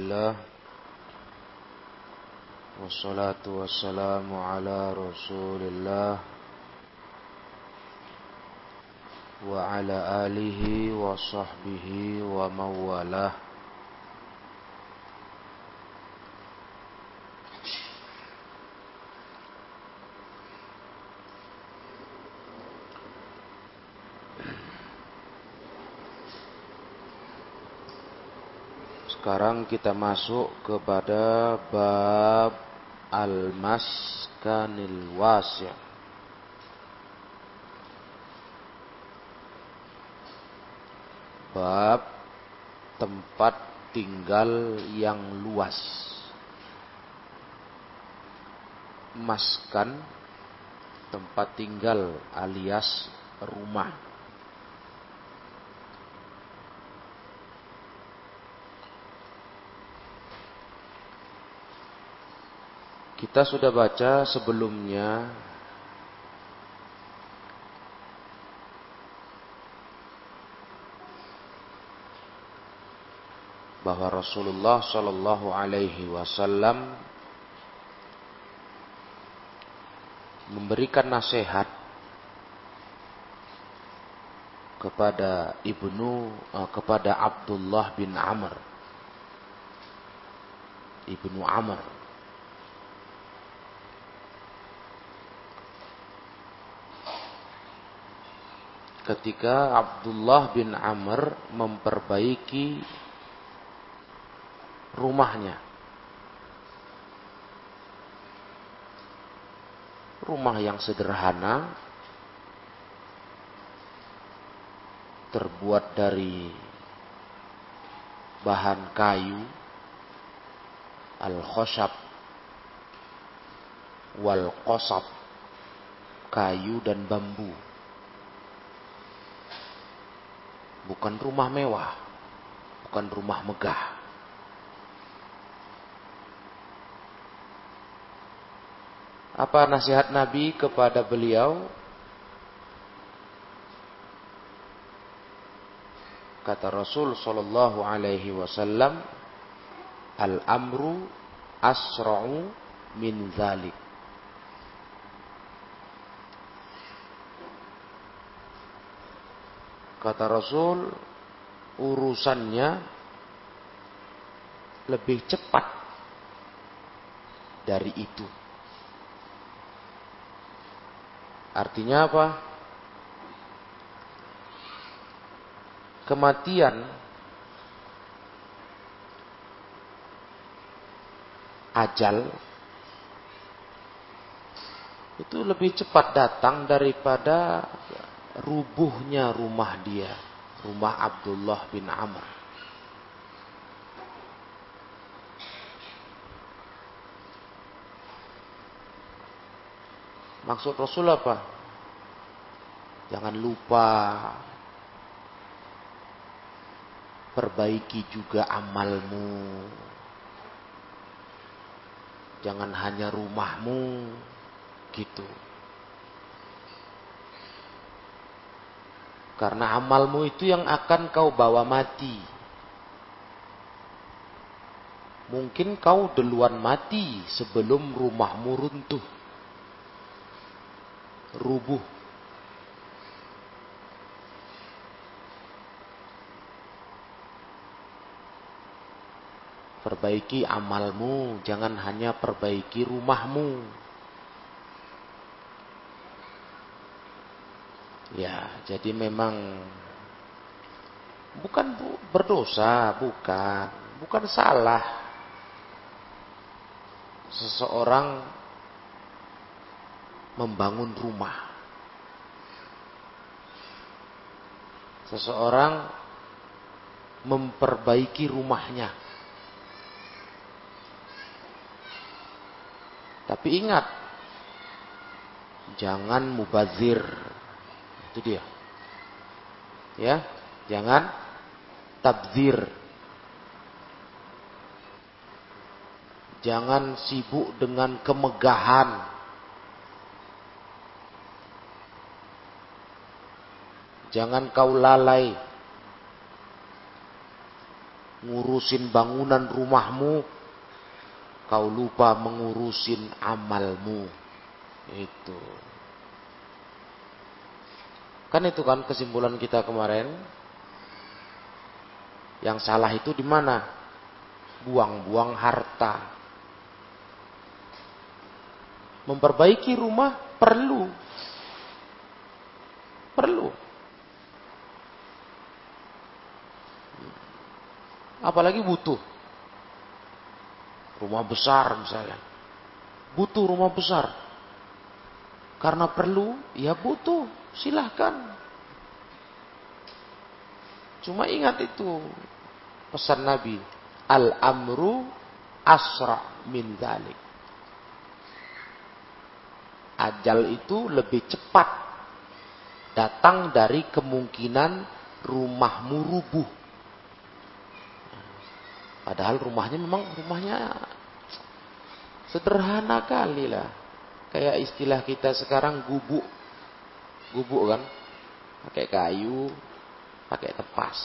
الله والصلاة والسلام على رسول الله وعلى آله وصحبه ومن والاه Sekarang kita masuk kepada bab al-maskanil wasi'. Bab tempat tinggal yang luas. Maskan tempat tinggal alias rumah. Kita sudah baca sebelumnya bahwa Rasulullah Shallallahu Alaihi Wasallam memberikan nasihat kepada ibnu uh, kepada Abdullah bin Amr. Ibnu Amr ketika Abdullah bin Amr memperbaiki rumahnya. Rumah yang sederhana terbuat dari bahan kayu al-khoshab wal qasab kayu dan bambu bukan rumah mewah, bukan rumah megah. Apa nasihat Nabi kepada beliau? Kata Rasul sallallahu alaihi wasallam, "Al-amru asra'u min zalik." Kata Rasul, urusannya lebih cepat dari itu. Artinya apa? Kematian ajal itu lebih cepat datang daripada rubuhnya rumah dia, rumah Abdullah bin Amr. Maksud Rasul apa? Jangan lupa perbaiki juga amalmu. Jangan hanya rumahmu gitu. Karena amalmu itu yang akan kau bawa mati. Mungkin kau duluan mati sebelum rumahmu runtuh. Rubuh. Perbaiki amalmu, jangan hanya perbaiki rumahmu. Ya, jadi memang bukan berdosa, bukan, bukan salah. Seseorang membangun rumah. Seseorang memperbaiki rumahnya. Tapi ingat, jangan mubazir itu dia. Ya, jangan tabzir. Jangan sibuk dengan kemegahan. Jangan kau lalai ngurusin bangunan rumahmu, kau lupa mengurusin amalmu. Itu. Kan itu kan kesimpulan kita kemarin. Yang salah itu di mana? Buang-buang harta. Memperbaiki rumah perlu. Perlu. Apalagi butuh. Rumah besar misalnya. Butuh rumah besar. Karena perlu, ya butuh. Silahkan. Cuma ingat itu pesan Nabi. Al-amru asra min dalik. Ajal itu lebih cepat datang dari kemungkinan rumahmu rubuh. Padahal rumahnya memang rumahnya sederhana kali lah. Kayak istilah kita sekarang gubuk. Gubuk kan. Pakai kayu, pakai tepas.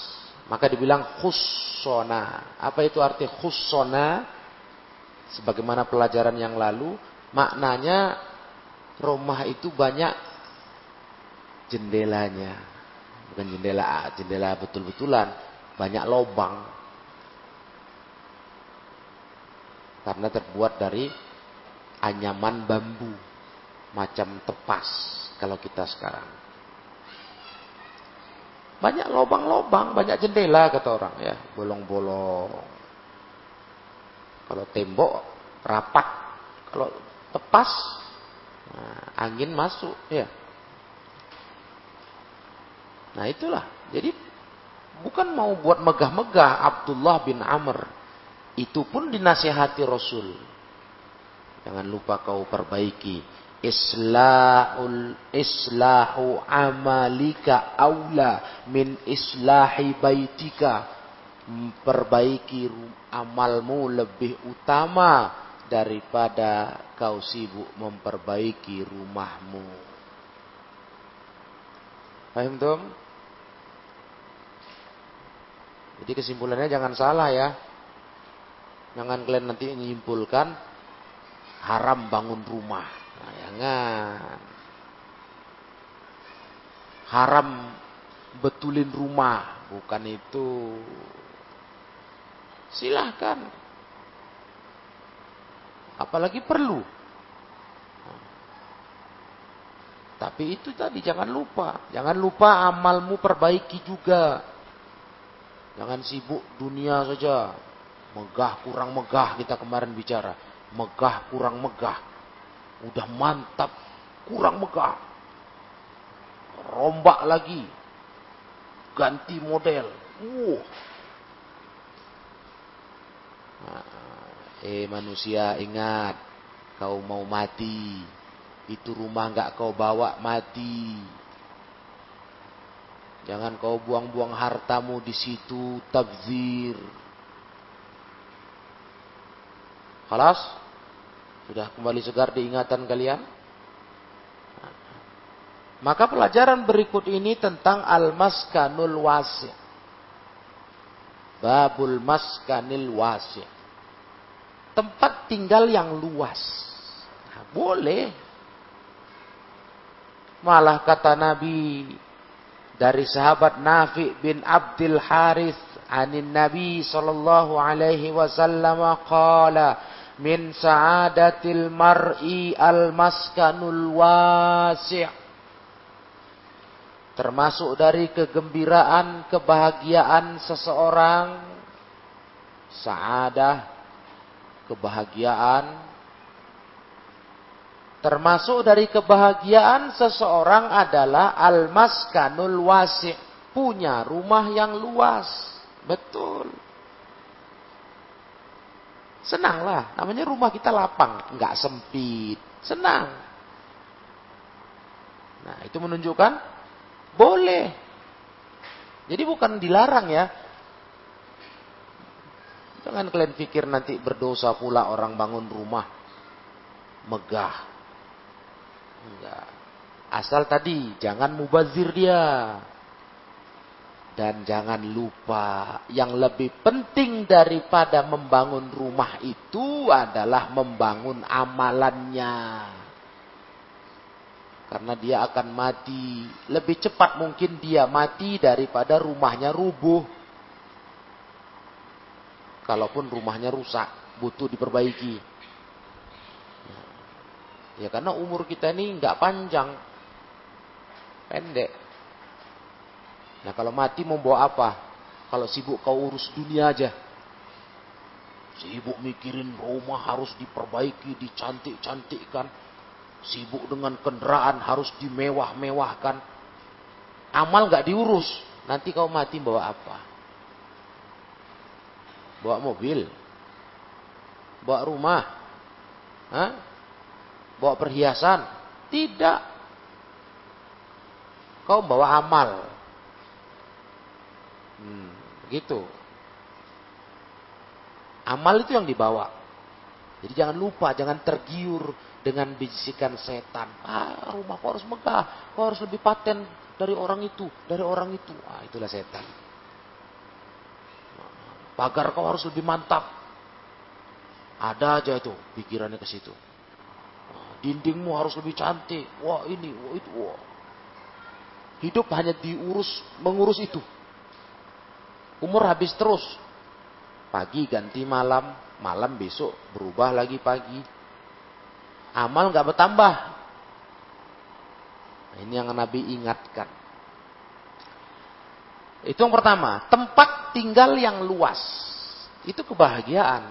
Maka dibilang khussona. Apa itu arti khussona? Sebagaimana pelajaran yang lalu, maknanya rumah itu banyak jendelanya. Bukan jendela, jendela betul-betulan. Banyak lobang. karena terbuat dari anyaman bambu macam tepas kalau kita sekarang. Banyak lobang-lobang, banyak jendela kata orang ya, bolong-bolong. Kalau tembok rapat, kalau tepas nah, angin masuk ya. Nah itulah. Jadi bukan mau buat megah-megah Abdullah bin Amr itu pun dinasihati Rasul. Jangan lupa kau perbaiki. Islahul islahu amalika aula min islahi baitika. Perbaiki amalmu lebih utama daripada kau sibuk memperbaiki rumahmu. Paham tuh? Jadi kesimpulannya jangan salah ya. Jangan kalian nanti menyimpulkan haram bangun rumah. Jangan. Haram betulin rumah, bukan itu. Silahkan. Apalagi perlu. Tapi itu tadi jangan lupa. Jangan lupa amalmu perbaiki juga. Jangan sibuk dunia saja. Megah kurang megah kita kemarin bicara. Megah kurang megah. Udah mantap kurang megah. Rombak lagi. Ganti model. Uh. Nah, eh manusia ingat. Kau mau mati. Itu rumah nggak kau bawa mati. Jangan kau buang-buang hartamu di situ tabzir Halas? Sudah kembali segar diingatan kalian? Maka pelajaran berikut ini tentang al-maskanul wasi. Babul maskanil wasi. Tempat tinggal yang luas. Nah, boleh. Malah kata Nabi dari sahabat Nafi bin Abdul Harith anin Nabi sallallahu alaihi wasallam qala min sa'adatil mar'i al-maskanul wasi' termasuk dari kegembiraan, kebahagiaan seseorang sa'adah kebahagiaan. Termasuk dari kebahagiaan seseorang adalah al-maskanul wasi' punya rumah yang luas. Betul Senanglah, namanya rumah kita lapang, nggak sempit, senang. Nah, itu menunjukkan boleh. Jadi bukan dilarang ya. Jangan kalian pikir nanti berdosa pula orang bangun rumah megah. Enggak. Asal tadi jangan mubazir dia. Dan jangan lupa, yang lebih penting daripada membangun rumah itu adalah membangun amalannya. Karena dia akan mati. Lebih cepat mungkin dia mati daripada rumahnya rubuh. Kalaupun rumahnya rusak, butuh diperbaiki. Ya karena umur kita ini nggak panjang. Pendek. Nah kalau mati mau bawa apa? Kalau sibuk kau urus dunia aja. Sibuk mikirin rumah harus diperbaiki, dicantik-cantikkan. Sibuk dengan kendaraan harus dimewah-mewahkan. Amal nggak diurus. Nanti kau mati bawa apa? Bawa mobil? Bawa rumah? Hah? Bawa perhiasan? Tidak. Kau bawa amal. Hmm, begitu. Amal itu yang dibawa. Jadi jangan lupa, jangan tergiur dengan bisikan setan. Ah, rumah kau harus megah, kau harus lebih paten dari orang itu, dari orang itu. Ah, itulah setan. Pagar kau harus lebih mantap. Ada aja itu pikirannya ke situ. Ah, dindingmu harus lebih cantik. Wah ini, wah itu, wah. Hidup hanya diurus, mengurus itu. Umur habis terus. Pagi ganti malam, malam besok berubah lagi pagi. Amal nggak bertambah. Nah, ini yang Nabi ingatkan. Itu yang pertama, tempat tinggal yang luas. Itu kebahagiaan.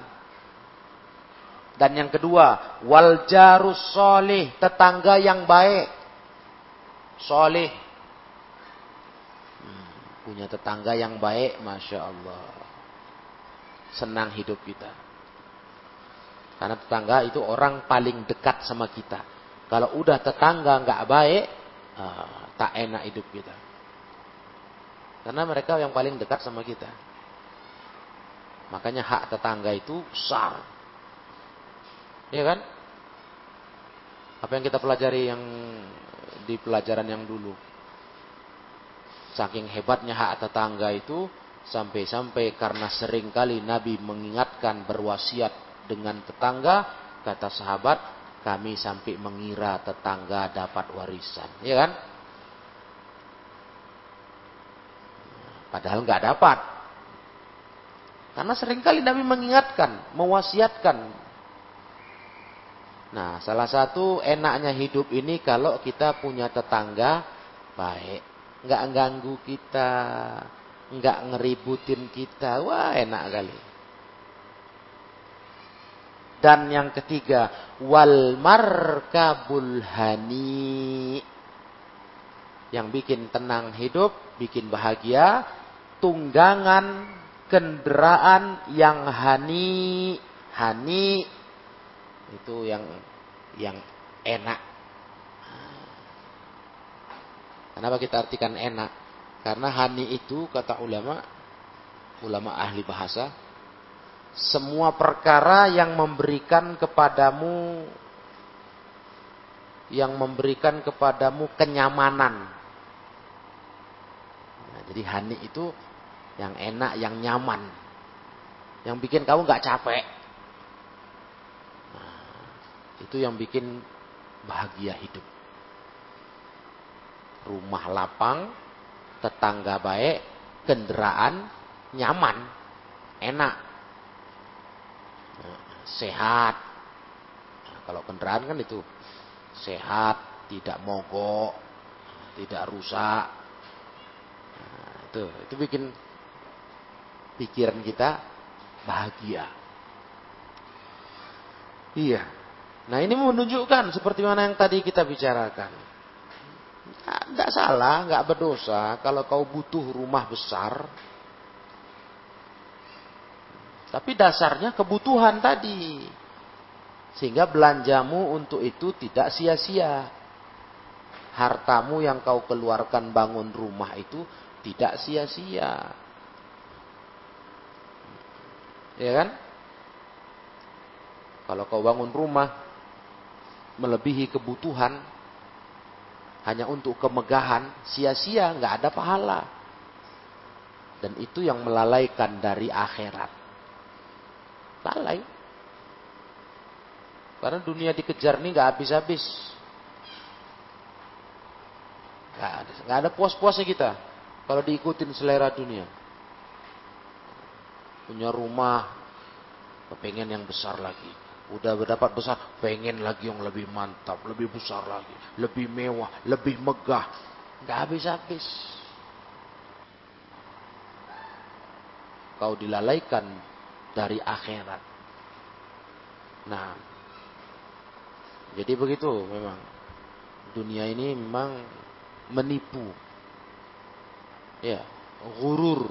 Dan yang kedua, wal soleh, tetangga yang baik. Soleh, Punya tetangga yang baik, Masya Allah. Senang hidup kita. Karena tetangga itu orang paling dekat sama kita. Kalau udah tetangga nggak baik, uh, tak enak hidup kita. Karena mereka yang paling dekat sama kita. Makanya hak tetangga itu besar. Iya kan? Apa yang kita pelajari yang di pelajaran yang dulu? Saking hebatnya hak tetangga itu sampai-sampai karena sering kali Nabi mengingatkan berwasiat dengan tetangga, kata sahabat, kami sampai mengira tetangga dapat warisan, ya kan? Padahal nggak dapat. Karena sering kali Nabi mengingatkan, mewasiatkan. Nah, salah satu enaknya hidup ini kalau kita punya tetangga baik nggak ganggu kita, nggak ngeributin kita. Wah, enak kali. Dan yang ketiga, wal markabul hani. Yang bikin tenang hidup, bikin bahagia, tunggangan kendaraan yang hani, hani itu yang yang enak Kenapa kita artikan enak? Karena hani itu kata ulama, ulama ahli bahasa, semua perkara yang memberikan kepadamu yang memberikan kepadamu kenyamanan. Nah, jadi hani itu yang enak, yang nyaman. Yang bikin kamu nggak capek. Nah, itu yang bikin bahagia hidup rumah lapang, tetangga baik, kendaraan nyaman, enak, sehat. Nah, kalau kendaraan kan itu sehat, tidak mogok, tidak rusak. Nah, itu itu bikin pikiran kita bahagia. Iya. Nah ini menunjukkan seperti mana yang tadi kita bicarakan. Tidak salah, nggak berdosa kalau kau butuh rumah besar. Tapi dasarnya kebutuhan tadi. Sehingga belanjamu untuk itu tidak sia-sia. Hartamu yang kau keluarkan bangun rumah itu tidak sia-sia. Ya kan? Kalau kau bangun rumah melebihi kebutuhan, hanya untuk kemegahan, sia-sia, nggak ada pahala. Dan itu yang melalaikan dari akhirat. Lalai. Karena dunia dikejar nih nggak habis-habis. Nggak ada, nggak ada puas-puasnya kita kalau diikutin selera dunia. Punya rumah, pengen yang besar lagi. Udah berdapat besar, pengen lagi yang lebih mantap, lebih besar lagi, lebih mewah, lebih megah. Nggak habis-habis. Kau dilalaikan dari akhirat. Nah, jadi begitu memang. Dunia ini memang menipu. Ya, gurur.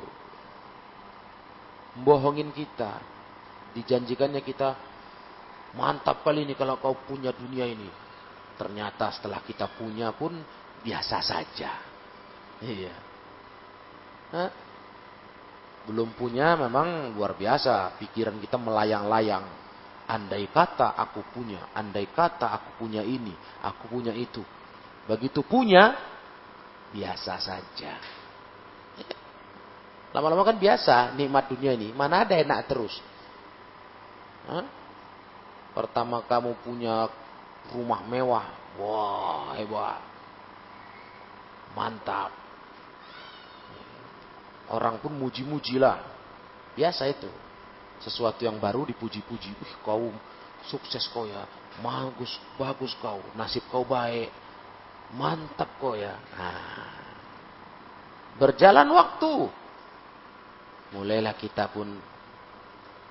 Bohongin kita. Dijanjikannya kita mantap kali ini kalau kau punya dunia ini. Ternyata setelah kita punya pun biasa saja. Iya. Hah? Belum punya memang luar biasa. Pikiran kita melayang-layang Andai kata aku punya, andai kata aku punya ini, aku punya itu. Begitu punya, biasa saja. Lama-lama kan biasa nikmat dunia ini. Mana ada enak terus. Hah? Pertama kamu punya rumah mewah. Wah, hebat. Mantap. Orang pun muji-muji lah. Biasa itu sesuatu yang baru dipuji-puji. Wih, kau sukses kau ya. Bagus, bagus kau. Nasib kau baik. Mantap kau ya. Nah, berjalan waktu. Mulailah kita pun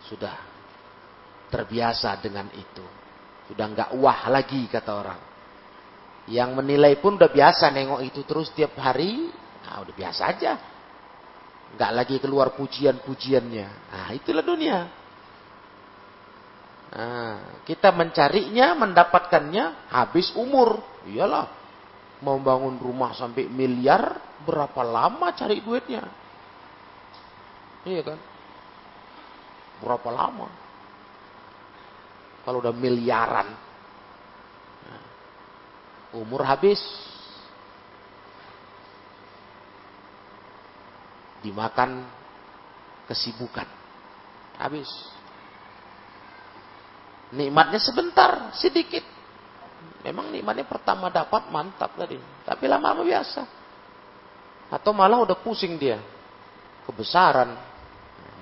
sudah terbiasa dengan itu. Sudah nggak wah lagi kata orang. Yang menilai pun udah biasa nengok itu terus tiap hari. Nah, udah biasa aja. Nggak lagi keluar pujian-pujiannya. Nah, itulah dunia. Nah, kita mencarinya, mendapatkannya, habis umur. Iyalah, mau bangun rumah sampai miliar, berapa lama cari duitnya? Iya kan? Berapa lama? Kalau udah miliaran. Umur habis. dimakan kesibukan. Habis. Nikmatnya sebentar, sedikit. Memang nikmatnya pertama dapat mantap tadi. Tapi lama-lama biasa. Atau malah udah pusing dia. Kebesaran.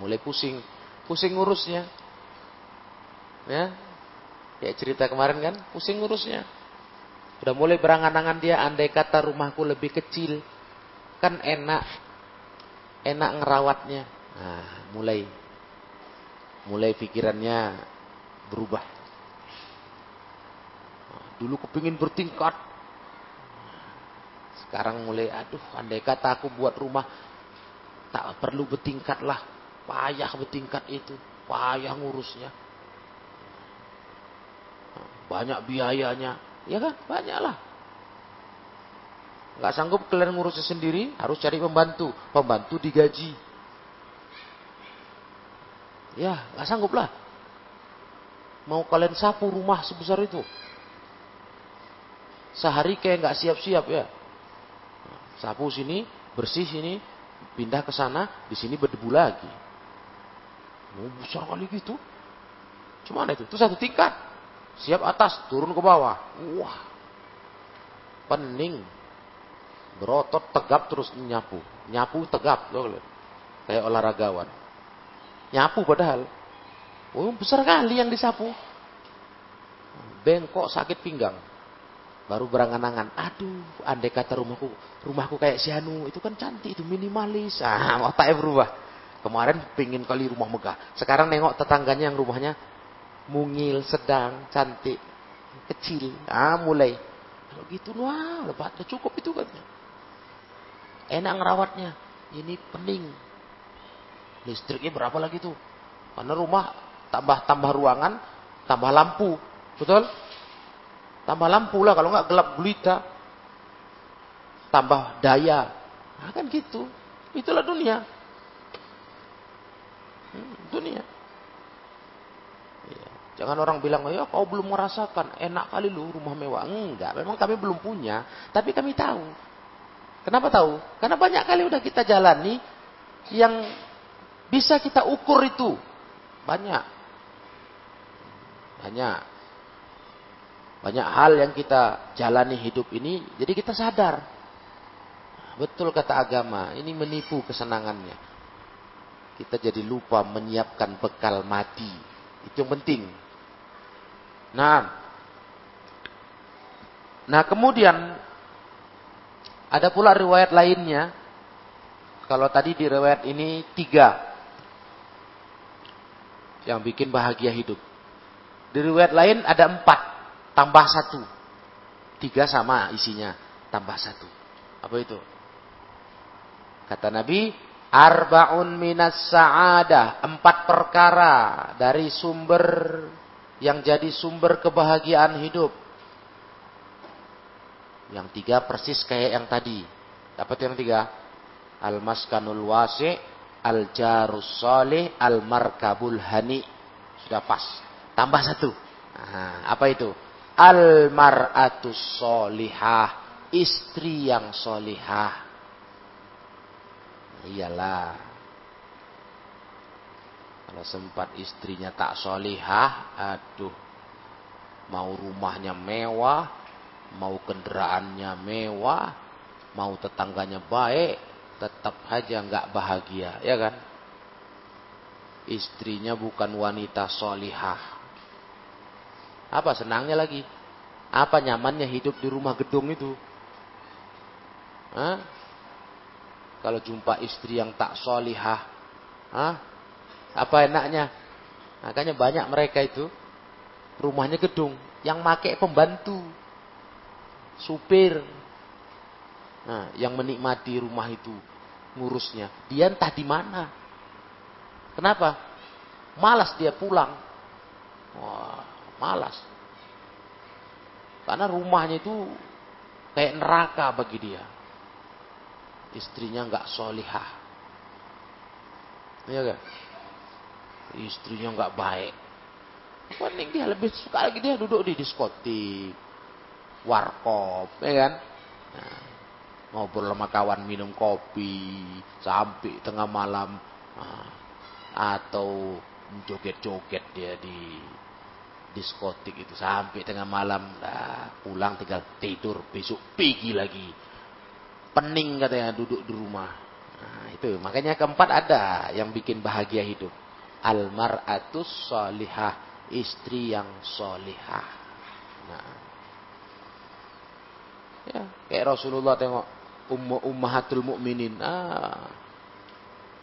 Mulai pusing. Pusing ngurusnya. Ya. Ya cerita kemarin kan, pusing ngurusnya. Udah mulai berangan-angan dia, andai kata rumahku lebih kecil. Kan enak enak ngerawatnya. Nah, mulai mulai pikirannya berubah. Dulu kepingin bertingkat. Sekarang mulai, aduh, andai kata aku buat rumah, tak perlu bertingkat lah. Payah bertingkat itu, payah ngurusnya. Banyak biayanya, ya kan? Banyak lah. Nggak sanggup kalian ngurusnya sendiri, harus cari pembantu. Pembantu digaji. Ya, nggak sanggup lah. Mau kalian sapu rumah sebesar itu. Sehari kayak nggak siap-siap ya. Sapu sini, bersih sini, pindah ke sana, di sini berdebu lagi. Mau besar kali gitu. Cuma itu? Itu satu tingkat. Siap atas, turun ke bawah. Wah. Pening. Berotot tegap terus nyapu. Nyapu tegap. Kayak olahragawan. Nyapu padahal. Oh besar kali yang disapu. Bengkok sakit pinggang. Baru berangan-angan. Aduh andai kata rumahku rumahku kayak si Anu itu kan cantik itu minimalis. Ah otaknya berubah. Kemarin pingin kali rumah megah. Sekarang nengok tetangganya yang rumahnya mungil sedang cantik kecil ah mulai kalau gitu wah lepas cukup itu katanya enak ngerawatnya. Ini pening. Listriknya berapa lagi tuh? Karena rumah tambah tambah ruangan, tambah lampu, betul? Tambah lampu lah kalau nggak gelap gulita. Tambah daya. Nah, kan gitu. Itulah dunia. Hmm, dunia. Jangan orang bilang, ya kau belum merasakan, enak kali lu rumah mewah. Enggak, memang kami belum punya. Tapi kami tahu Kenapa tahu? Karena banyak kali udah kita jalani yang bisa kita ukur itu banyak. Banyak. Banyak hal yang kita jalani hidup ini, jadi kita sadar. Betul kata agama, ini menipu kesenangannya. Kita jadi lupa menyiapkan bekal mati. Itu yang penting. Nah, nah kemudian ada pula riwayat lainnya. Kalau tadi di riwayat ini tiga yang bikin bahagia hidup. Di riwayat lain ada empat, tambah satu. Tiga sama isinya, tambah satu. Apa itu? Kata Nabi, Arba'un minas sa'adah. Empat perkara dari sumber yang jadi sumber kebahagiaan hidup. Yang tiga persis kayak yang tadi. Dapat yang tiga? Al-maskanul wasi' Al-jarus soleh, al-markabul hani. Sudah pas. Tambah satu. Nah, apa itu? Al-mar'atus solihah. Istri yang solihah. Iyalah. Kalau sempat istrinya tak solihah, aduh. Mau rumahnya mewah, mau kendaraannya mewah, mau tetangganya baik, tetap aja nggak bahagia, ya kan? Istrinya bukan wanita solihah. Apa senangnya lagi? Apa nyamannya hidup di rumah gedung itu? Hah? Kalau jumpa istri yang tak solihah, Hah? Apa enaknya? Makanya banyak mereka itu rumahnya gedung yang make pembantu, supir, Nah, yang menikmati rumah itu ngurusnya, dia entah di mana. Kenapa? Malas dia pulang. Wah, malas. Karena rumahnya itu kayak neraka bagi dia. Istrinya nggak solihah. Iya kan? Istrinya nggak baik. Mending dia lebih suka lagi dia duduk di diskotik, warkop, ya kan? Nah, ngobrol sama kawan minum kopi sampai tengah malam. Nah, atau joget-joget dia di diskotik itu sampai tengah malam. Nah, pulang tinggal tidur besok pergi lagi. Pening katanya duduk di rumah. Nah, itu. Makanya keempat ada yang bikin bahagia hidup almaratus solihah istri yang solihah nah ya kayak Rasulullah tengok ummahatul mukminin. Ah.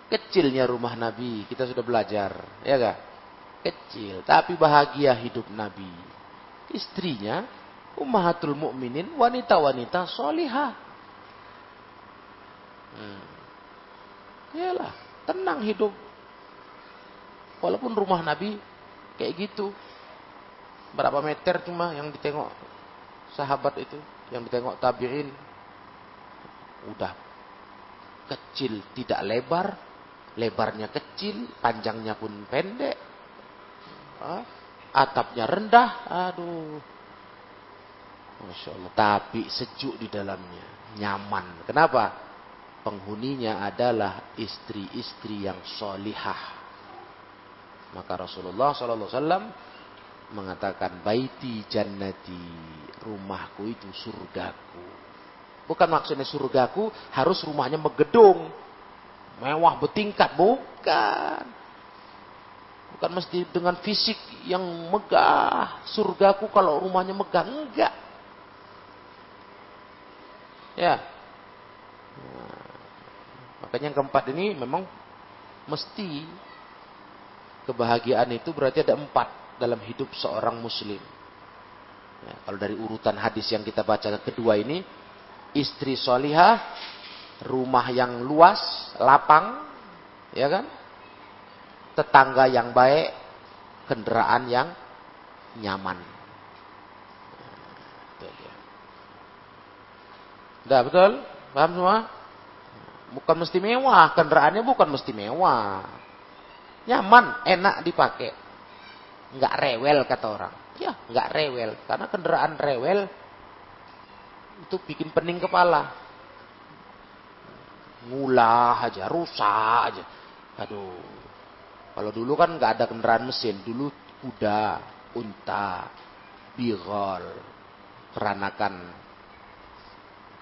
Kecilnya rumah Nabi, kita sudah belajar, ya gak? Kecil, tapi bahagia hidup Nabi. Istrinya ummahatul mukminin, wanita-wanita solihah. Hmm. Yalah, tenang hidup. Walaupun rumah Nabi kayak gitu. Berapa meter cuma yang ditengok sahabat itu, yang ditengok tabi'in udah kecil tidak lebar, lebarnya kecil, panjangnya pun pendek, atapnya rendah, aduh, masya Allah. Tapi sejuk di dalamnya, nyaman. Kenapa? Penghuninya adalah istri-istri yang solihah. Maka Rasulullah SAW mengatakan baiti jannati rumahku itu surgaku Bukan maksudnya surgaku harus rumahnya megedung. Mewah bertingkat. Bukan. Bukan mesti dengan fisik yang megah. Surgaku kalau rumahnya megah. Enggak. Ya. Nah, makanya yang keempat ini memang mesti kebahagiaan itu berarti ada empat dalam hidup seorang muslim. Ya, kalau dari urutan hadis yang kita baca kedua ini, istri solihah, rumah yang luas, lapang, ya kan? Tetangga yang baik, kendaraan yang nyaman. Udah betul? Paham semua? Bukan mesti mewah, kendaraannya bukan mesti mewah. Nyaman, enak dipakai. Enggak rewel kata orang. Ya, enggak rewel. Karena kendaraan rewel itu bikin pening kepala. ngulah aja, rusak aja. Aduh. Kalau dulu kan nggak ada kendaraan mesin, dulu kuda, unta, bigol, peranakan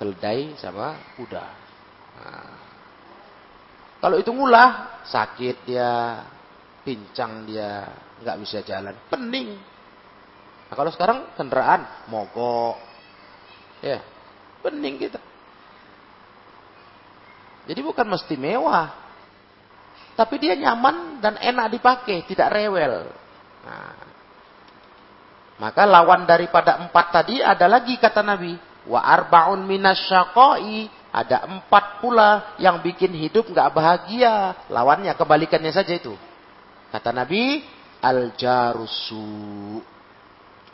keledai sama kuda. Nah. Kalau itu ngulah, sakit dia, pincang dia, nggak bisa jalan, pening. Nah, kalau sekarang kendaraan mogok, ya, pening kita. Jadi bukan mesti mewah, tapi dia nyaman dan enak dipakai, tidak rewel. Nah, maka lawan daripada empat tadi ada lagi kata Nabi, wa arbaun minasyaqai ada empat pula yang bikin hidup nggak bahagia. Lawannya kebalikannya saja itu. Kata Nabi, al jarusu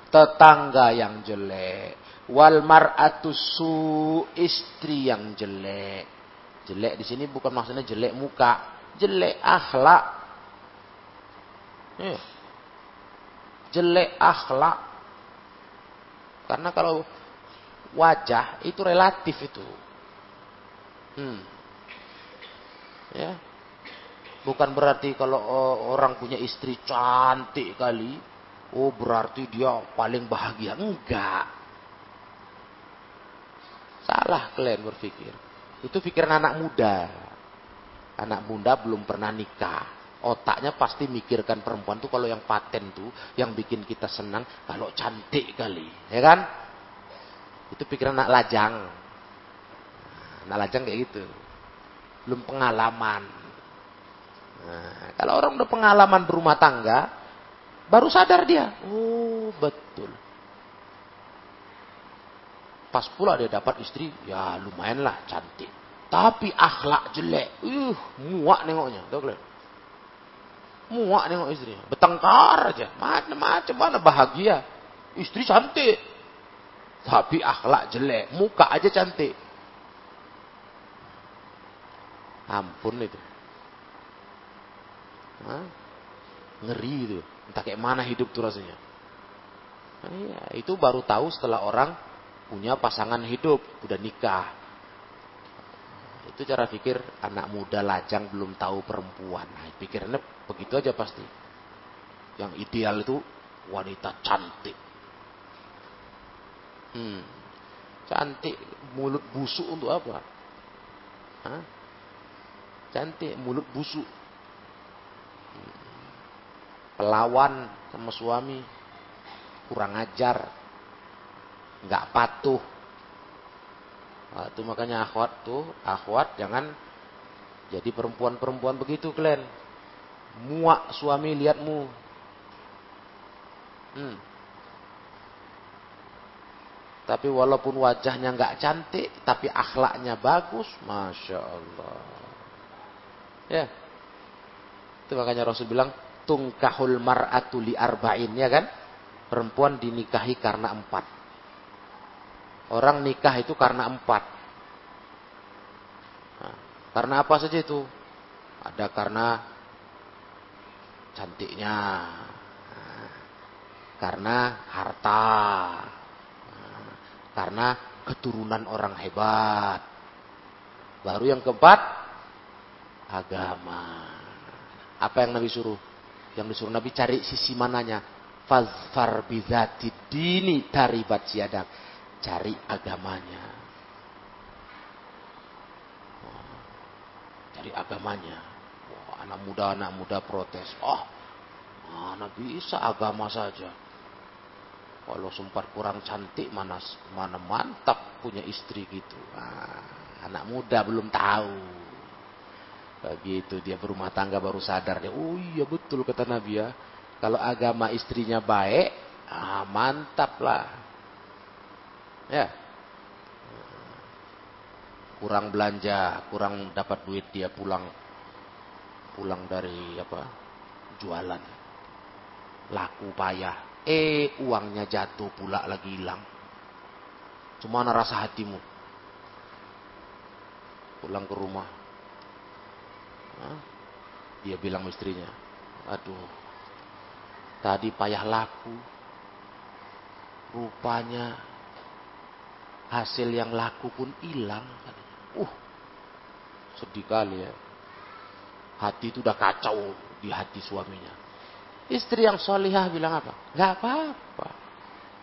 tetangga yang jelek, wal mar'atusu istri yang jelek. Jelek di sini bukan maksudnya jelek muka, jelek akhlak. Eh. Jelek akhlak. Karena kalau wajah itu relatif itu. Hmm. Ya. Bukan berarti kalau orang punya istri cantik kali, oh berarti dia paling bahagia. Enggak. Salah kalian berpikir. Itu pikiran anak muda. Anak muda belum pernah nikah. Otaknya pasti mikirkan perempuan tuh kalau yang paten tuh, yang bikin kita senang, kalau cantik kali. Ya kan? Itu pikiran anak lajang. Anak lajang kayak gitu. Belum pengalaman. Nah, kalau orang udah pengalaman berumah tangga, baru sadar dia. Oh, betul. Pas pula dia dapat istri, ya lumayan lah cantik. Tapi akhlak jelek. Uh, muak nengoknya. Tahu kalian? Muak nengok istrinya. Bertengkar aja. Macam-macam mana bahagia. Istri cantik. Tapi akhlak jelek. Muka aja cantik. Ampun itu. Hah? Ngeri itu. Entah kayak mana hidup tuh rasanya. Nah, iya, itu baru tahu setelah orang punya pasangan hidup, udah nikah. Itu cara pikir anak muda lajang belum tahu perempuan. Nah, pikirannya begitu aja pasti. Yang ideal itu wanita cantik. Hmm. Cantik, mulut busuk untuk apa? Hah? Cantik, mulut busuk. Pelawan sama suami. Kurang ajar nggak patuh. Nah, itu makanya akhwat tuh, akhwat jangan jadi perempuan-perempuan begitu kalian. Muak suami lihatmu. Hmm. Tapi walaupun wajahnya nggak cantik, tapi akhlaknya bagus, masya Allah. Ya, itu makanya Rasul bilang tungkahul mar'atu li arba'in ya kan? Perempuan dinikahi karena empat. Orang nikah itu karena empat. Nah, karena apa saja itu? Ada karena cantiknya, nah, karena harta, nah, karena keturunan orang hebat. Baru yang keempat, agama. Apa yang Nabi suruh? Yang disuruh Nabi cari sisi mananya. Fazfar bizati dini taribat siadak cari agamanya. cari agamanya. Wah, anak muda anak muda protes. Oh, mana bisa agama saja. Kalau sempat kurang cantik mana mana mantap punya istri gitu. Nah, anak muda belum tahu. Begitu dia berumah tangga baru sadar dia. Oh iya betul kata Nabi ya. Kalau agama istrinya baik, ah, mantap lah. Ya. Kurang belanja, kurang dapat duit dia pulang pulang dari apa? jualan. Laku payah. Eh, uangnya jatuh pula lagi hilang. Cuma rasa hatimu? Pulang ke rumah. Dia bilang istrinya, aduh, tadi payah laku. Rupanya hasil yang laku pun hilang. Uh, sedih kali ya. Hati itu udah kacau di hati suaminya. Istri yang solihah bilang apa? Gak apa-apa.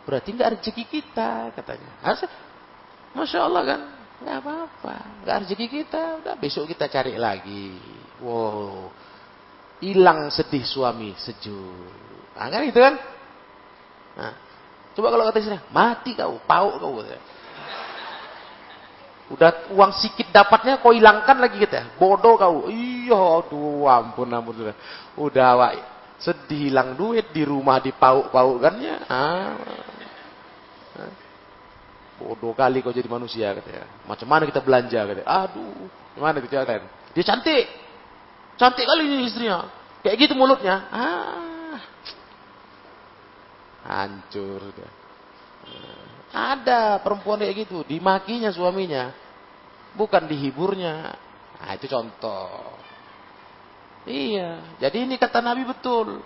Berarti gak rezeki kita katanya. Asal, Masya Allah kan. Gak apa-apa. Gak rezeki kita. Udah besok kita cari lagi. Wow. Hilang sedih suami sejuk. Nah, kan itu kan? Nah, coba kalau kata istri, mati kau, pauk kau. Udah uang sikit dapatnya kau hilangkan lagi kita. Bodoh kau. Iya, aduh ampun ampun. Udah wak, sedih hilang duit di rumah di pauk-paukannya. Ah. Bodoh kali kau jadi manusia katanya. Macam mana kita belanja katanya. Aduh, gimana kita kan? Dia cantik. Cantik kali ini istrinya. Kayak gitu mulutnya. Ah. Hancur dia. Ada perempuan kayak gitu, dimakinya suaminya. Bukan dihiburnya. Nah, itu contoh. Iya, jadi ini kata Nabi betul.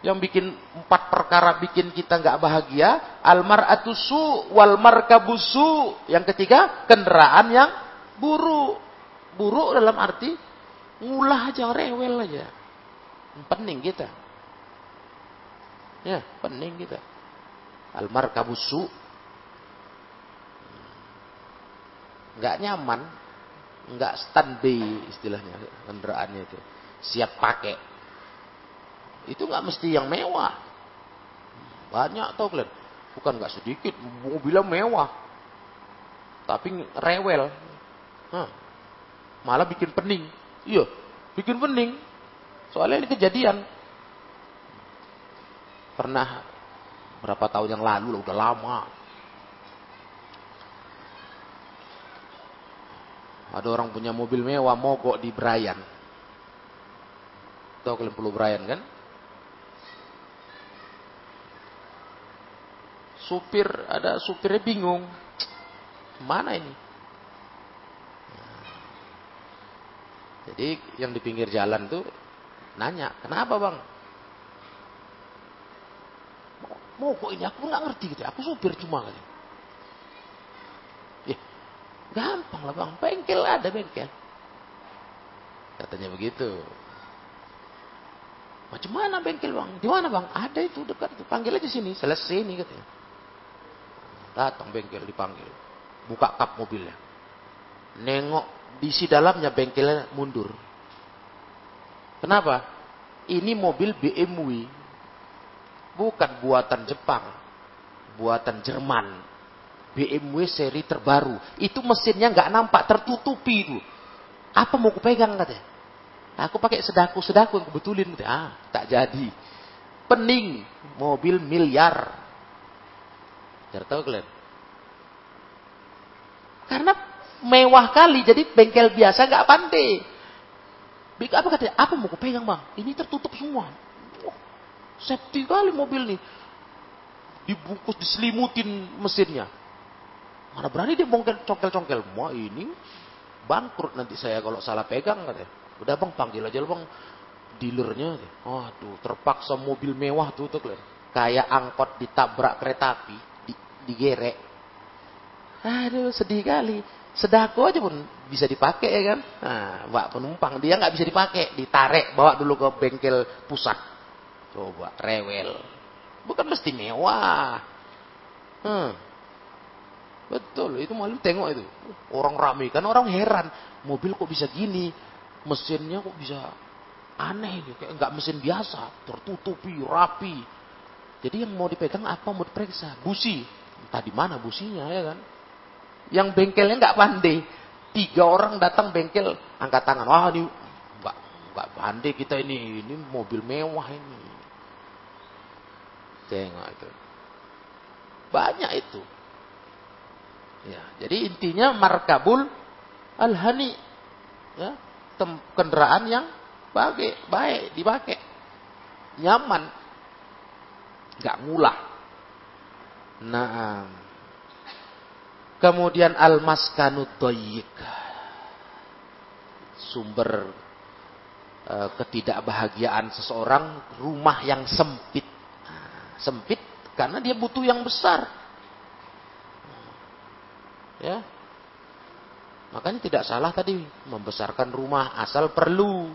Yang bikin empat perkara bikin kita nggak bahagia, almar atusu wal markabusu. Yang ketiga, kendaraan yang buruk. Buruk dalam arti ngulah aja, rewel aja. Pening kita. Ya, pening kita. Almar kabusu nggak nyaman, nggak standby istilahnya kendaraannya itu, siap pakai. Itu nggak mesti yang mewah, banyak tau kalian, bukan nggak sedikit, mobilnya mewah, tapi rewel, Hah. malah bikin pening, iya, bikin pening, soalnya ini kejadian, pernah berapa tahun yang lalu lah, udah lama, Ada orang punya mobil mewah mogok di Brian. Tahu kalian perlu Brian kan? Supir, ada supirnya bingung. Mana ini? Jadi yang di pinggir jalan tuh nanya, kenapa bang? Mogok ini aku nggak ngerti gitu. Aku supir cuma kali. Gampang lah bang, bengkel ada bengkel. Katanya begitu. Macam mana bengkel bang? Di mana bang? Ada itu dekat. Panggil aja sini. Selesai ini katanya. Datang bengkel dipanggil. Buka kap mobilnya. Nengok di si dalamnya bengkelnya mundur. Kenapa? Ini mobil BMW. Bukan buatan Jepang. Buatan Jerman. BMW seri terbaru. Itu mesinnya nggak nampak, tertutupi itu. Apa mau kupegang katanya? Aku pakai sedaku-sedaku yang kebetulin. Ah, tak jadi. Pening. Mobil miliar. Jangan tahu kalian. Karena mewah kali, jadi bengkel biasa nggak pandai. Apa katanya? Apa mau kupegang bang? Ini tertutup semua. Oh, safety kali mobil nih. Dibungkus, diselimutin mesinnya. Mana berani dia bongkel congkel-congkel. Wah ini bangkrut nanti saya kalau salah pegang katanya. Udah bang panggil aja bang dealernya. Waduh terpaksa mobil mewah tuh tuh Kayak angkot ditabrak kereta api, di, digerek. Aduh sedih kali. Sedako aja pun bisa dipakai ya kan. Nah, mbak penumpang dia nggak bisa dipakai, ditarik bawa dulu ke bengkel pusat. Coba rewel. Bukan mesti mewah. Hmm. Betul, itu malu tengok itu. Orang ramai kan orang heran, mobil kok bisa gini, mesinnya kok bisa aneh gitu, kayak nggak mesin biasa, tertutupi, rapi. Jadi yang mau dipegang apa mau diperiksa? Busi. Entah di mana businya ya kan. Yang bengkelnya nggak pandai. Tiga orang datang bengkel angkat tangan. Wah ini nggak nggak pandai kita ini, ini mobil mewah ini. Tengok itu. Banyak itu. Ya, jadi intinya markabul al-hani. Ya, kendaraan yang baik, baik dipakai. Nyaman. Enggak ngulah. Nah. Kemudian al-maskanu Sumber uh, ketidakbahagiaan seseorang rumah yang sempit. Nah, sempit karena dia butuh yang besar. Ya. Makanya tidak salah tadi membesarkan rumah asal perlu,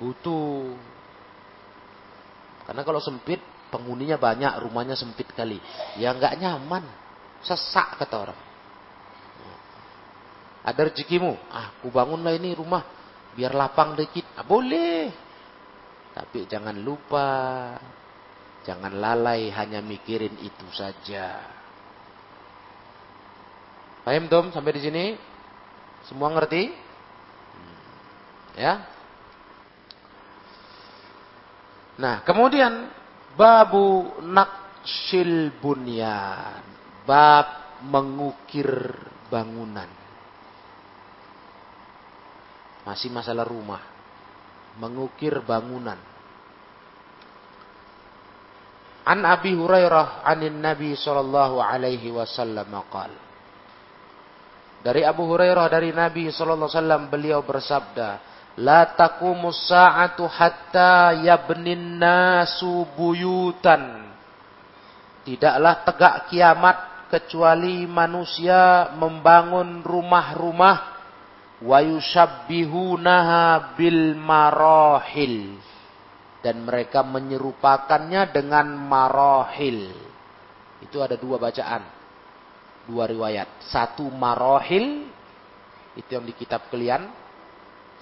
butuh. Karena kalau sempit, penghuninya banyak, rumahnya sempit kali. Ya nggak nyaman, sesak kata orang. Ada rezekimu, ah, bangunlah ini rumah biar lapang dikit. Ah, boleh. Tapi jangan lupa, jangan lalai hanya mikirin itu saja. Paham Tom sampai di sini? Semua ngerti? Hmm. Ya. Nah, kemudian babu nakshil bunyan. Bab mengukir bangunan. Masih masalah rumah. Mengukir bangunan. An Abi Hurairah anin Nabi sallallahu alaihi wasallam qala dari Abu Hurairah dari Nabi sallallahu alaihi wasallam beliau bersabda, "La taqumus sa'atu hatta yabnin nasu buyutan." Tidaklah tegak kiamat kecuali manusia membangun rumah-rumah wa bil marahil dan mereka menyerupakannya dengan marahil. Itu ada dua bacaan dua riwayat. Satu marohil, itu yang di kitab kalian.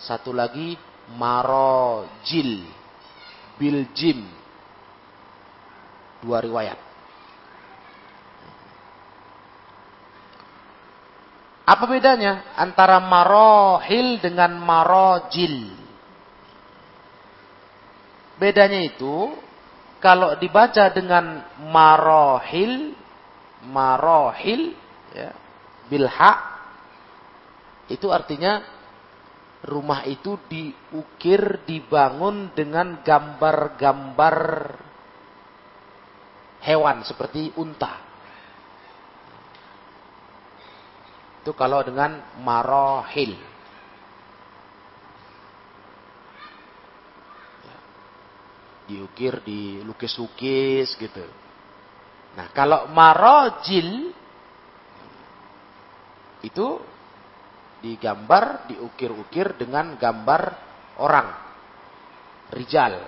Satu lagi marojil, biljim. Dua riwayat. Apa bedanya antara marohil dengan marojil? Bedanya itu, kalau dibaca dengan marohil, marohil ya, bilha itu artinya rumah itu diukir dibangun dengan gambar-gambar hewan seperti unta itu kalau dengan marohil ya, diukir dilukis-lukis gitu Nah, kalau marojil itu digambar, diukir-ukir dengan gambar orang. Rijal.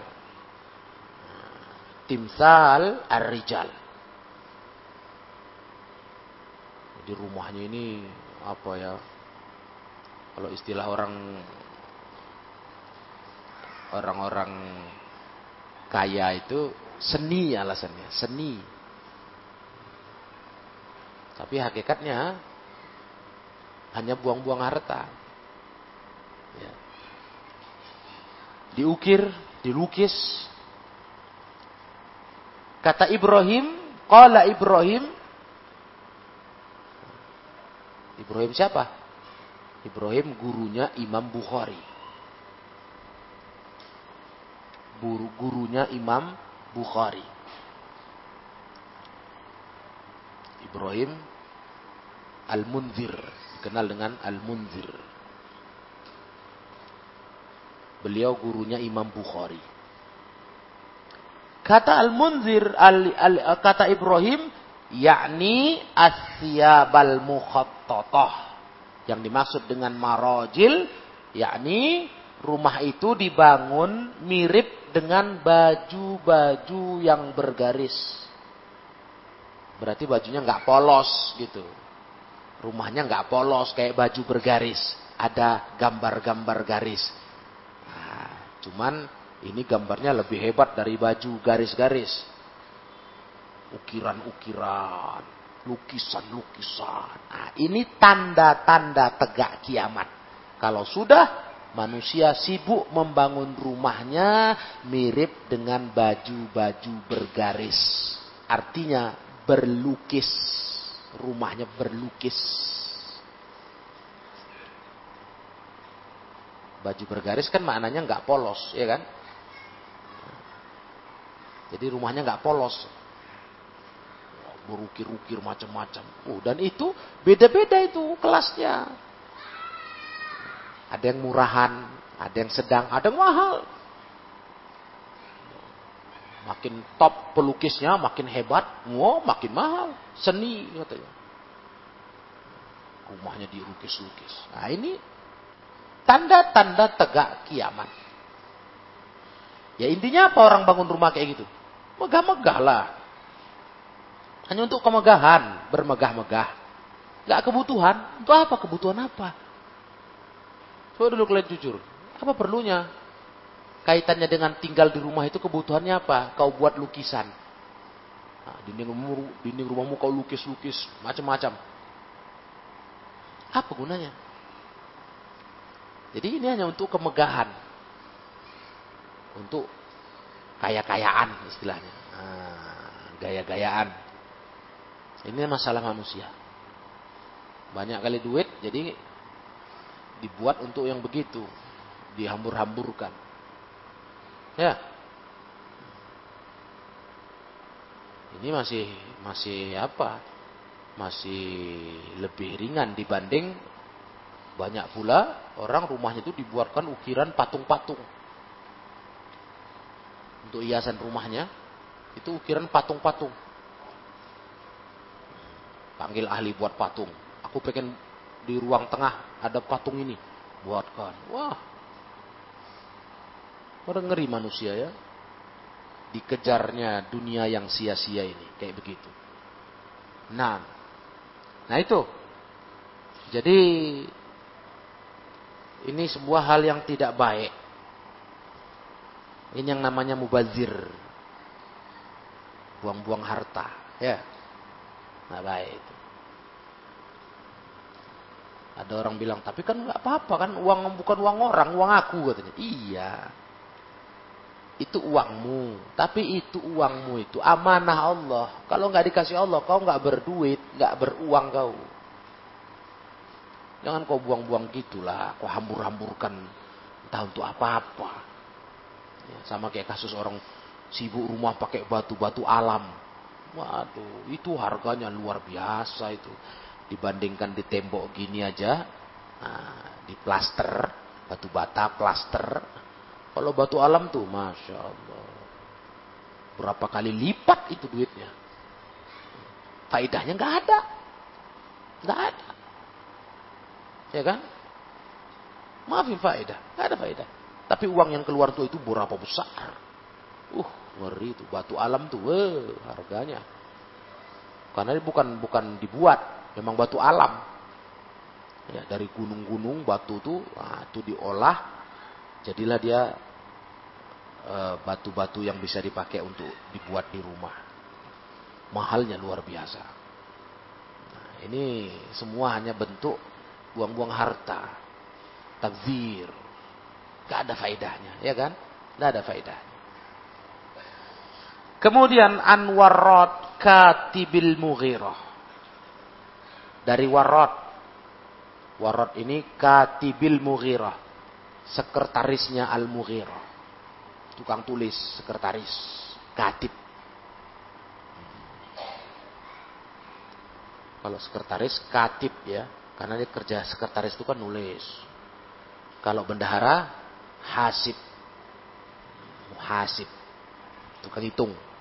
Timsal ar-rijal. Di rumahnya ini apa ya? Kalau istilah orang orang-orang kaya itu seni alasannya, seni. Tapi hakikatnya hanya buang-buang harta. Ya. Diukir, dilukis. Kata Ibrahim, qala Ibrahim. Ibrahim siapa? Ibrahim gurunya Imam Bukhari. Gurunya Imam Bukhari. Ibrahim Al-Munzir, dikenal dengan Al-Munzir. Beliau gurunya Imam Bukhari. Kata Al-Munzir, al, al, kata Ibrahim, yakni asyabal mukhattatah. Yang dimaksud dengan marojil, yakni rumah itu dibangun mirip dengan baju-baju yang bergaris. Berarti bajunya nggak polos gitu. Rumahnya nggak polos kayak baju bergaris. Ada gambar-gambar garis. Nah, cuman ini gambarnya lebih hebat dari baju garis-garis. Ukiran-ukiran, lukisan-lukisan. Nah, ini tanda-tanda tegak kiamat. Kalau sudah manusia sibuk membangun rumahnya mirip dengan baju-baju bergaris. Artinya berlukis. Rumahnya berlukis. Baju bergaris kan maknanya nggak polos, ya kan? Jadi rumahnya nggak polos. Berukir-ukir macam-macam. Oh, dan itu beda-beda itu kelasnya. Ada yang murahan, ada yang sedang, ada yang mahal. Makin top pelukisnya, makin hebat, wow, makin mahal. Seni katanya. rumahnya dilukis-lukis. Nah ini tanda-tanda tegak kiamat. Ya intinya apa orang bangun rumah kayak gitu? Megah-megah lah. Hanya untuk kemegahan, bermegah-megah. Gak kebutuhan. Untuk apa? Kebutuhan apa? Coba dulu kalian jujur. Apa perlunya? Kaitannya dengan tinggal di rumah itu kebutuhannya apa? Kau buat lukisan. Nah, dinding, rumahmu, dinding rumahmu kau lukis-lukis, macam-macam. Apa gunanya? Jadi ini hanya untuk kemegahan. Untuk kaya-kayaan istilahnya. Nah, gaya-gayaan. Ini masalah manusia. Banyak kali duit, jadi dibuat untuk yang begitu. Dihambur-hamburkan. Ya. Ini masih masih apa? Masih lebih ringan dibanding banyak pula orang rumahnya itu dibuatkan ukiran patung-patung. Untuk hiasan rumahnya itu ukiran patung-patung. Panggil ahli buat patung. Aku pengen di ruang tengah ada patung ini. Buatkan. Wah. Orang ngeri manusia ya. Dikejarnya dunia yang sia-sia ini. Kayak begitu. Nah. Nah itu. Jadi ini sebuah hal yang tidak baik. Ini yang namanya mubazir. Buang-buang harta. Ya. Nah baik itu. Ada orang bilang, tapi kan nggak apa-apa kan uang bukan uang orang, uang aku katanya. Iya. Itu uangmu, tapi itu uangmu itu amanah Allah. Kalau nggak dikasih Allah, kau nggak berduit, nggak beruang kau. Jangan kau buang-buang gitulah, kau hambur-hamburkan entah untuk apa-apa. Ya, sama kayak kasus orang sibuk rumah pakai batu-batu alam. Waduh, itu harganya luar biasa itu. Dibandingkan di tembok gini aja, nah, di plaster, batu bata, plaster. Kalau batu alam tuh, masya Allah, berapa kali lipat itu duitnya. Faidahnya nggak ada, nggak ada. Ya kan? Maafin faedah. Gak ada faedah. Tapi uang yang keluar tuh itu berapa besar. Uh, ngeri itu. Batu alam tuh, eh, harganya. Karena ini bukan bukan dibuat, memang batu alam. Ya, dari gunung-gunung batu tuh, nah, itu diolah, jadilah dia eh, batu-batu uh, yang bisa dipakai untuk dibuat di rumah. Mahalnya luar biasa. Nah, ini semua hanya bentuk buang-buang harta, takzir, gak ada faedahnya, ya kan? Gak ada faedahnya. Kemudian Anwarot Katibil Mughirah. Dari Warot. Warot ini Katibil Mughirah. Sekretarisnya Al-Mughirah. Tukang tulis, sekretaris, katib. Kalau sekretaris, katib ya. Karena dia kerja sekretaris itu kan nulis. Kalau bendahara, hasib. Hasib. Tukang hitung.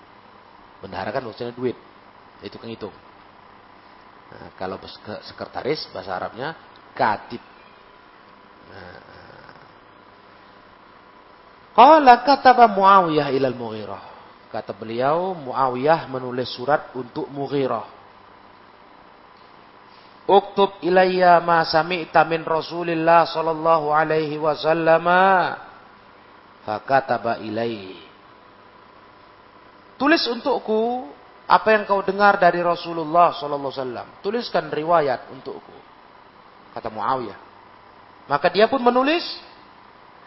Bendahara kan maksudnya duit. Itu tukang hitung. Nah, kalau sekretaris, bahasa Arabnya, katib. Qala kataba Muawiyah ilal Mughirah. Kata beliau, Muawiyah menulis surat untuk Mughirah. Uktub ilayya ma sami'ta min Rasulillah sallallahu alaihi wasallam. Fakataba ilaihi. Tulis untukku apa yang kau dengar dari Rasulullah wasallam. Tuliskan riwayat untukku. Kata Muawiyah. Maka dia pun menulis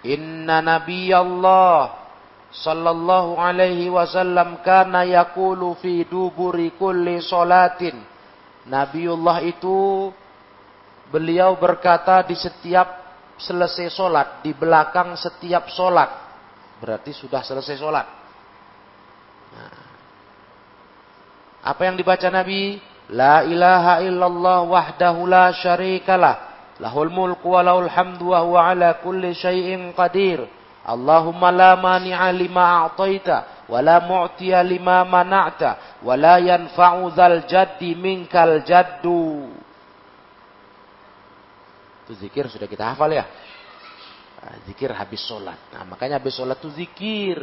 Inna Allah sallallahu alaihi wasallam kana yaqulu fi duburi kulli Nabiullah itu beliau berkata di setiap selesai sholat, di belakang setiap sholat. Berarti sudah selesai sholat. Nah. Apa yang dibaca Nabi? La ilaha illallah wahdahu la syarikalah. Lahul mulku wa lahul hamdu wa huwa ala kulli syai'in qadir. Allahumma la mani'a lima a'taita wala mu'tiya lima mana'ta wala yanfa'u dzal jaddi minkal jaddu Itu zikir sudah kita hafal ya. Nah, zikir habis sholat. Nah, makanya habis sholat itu zikir.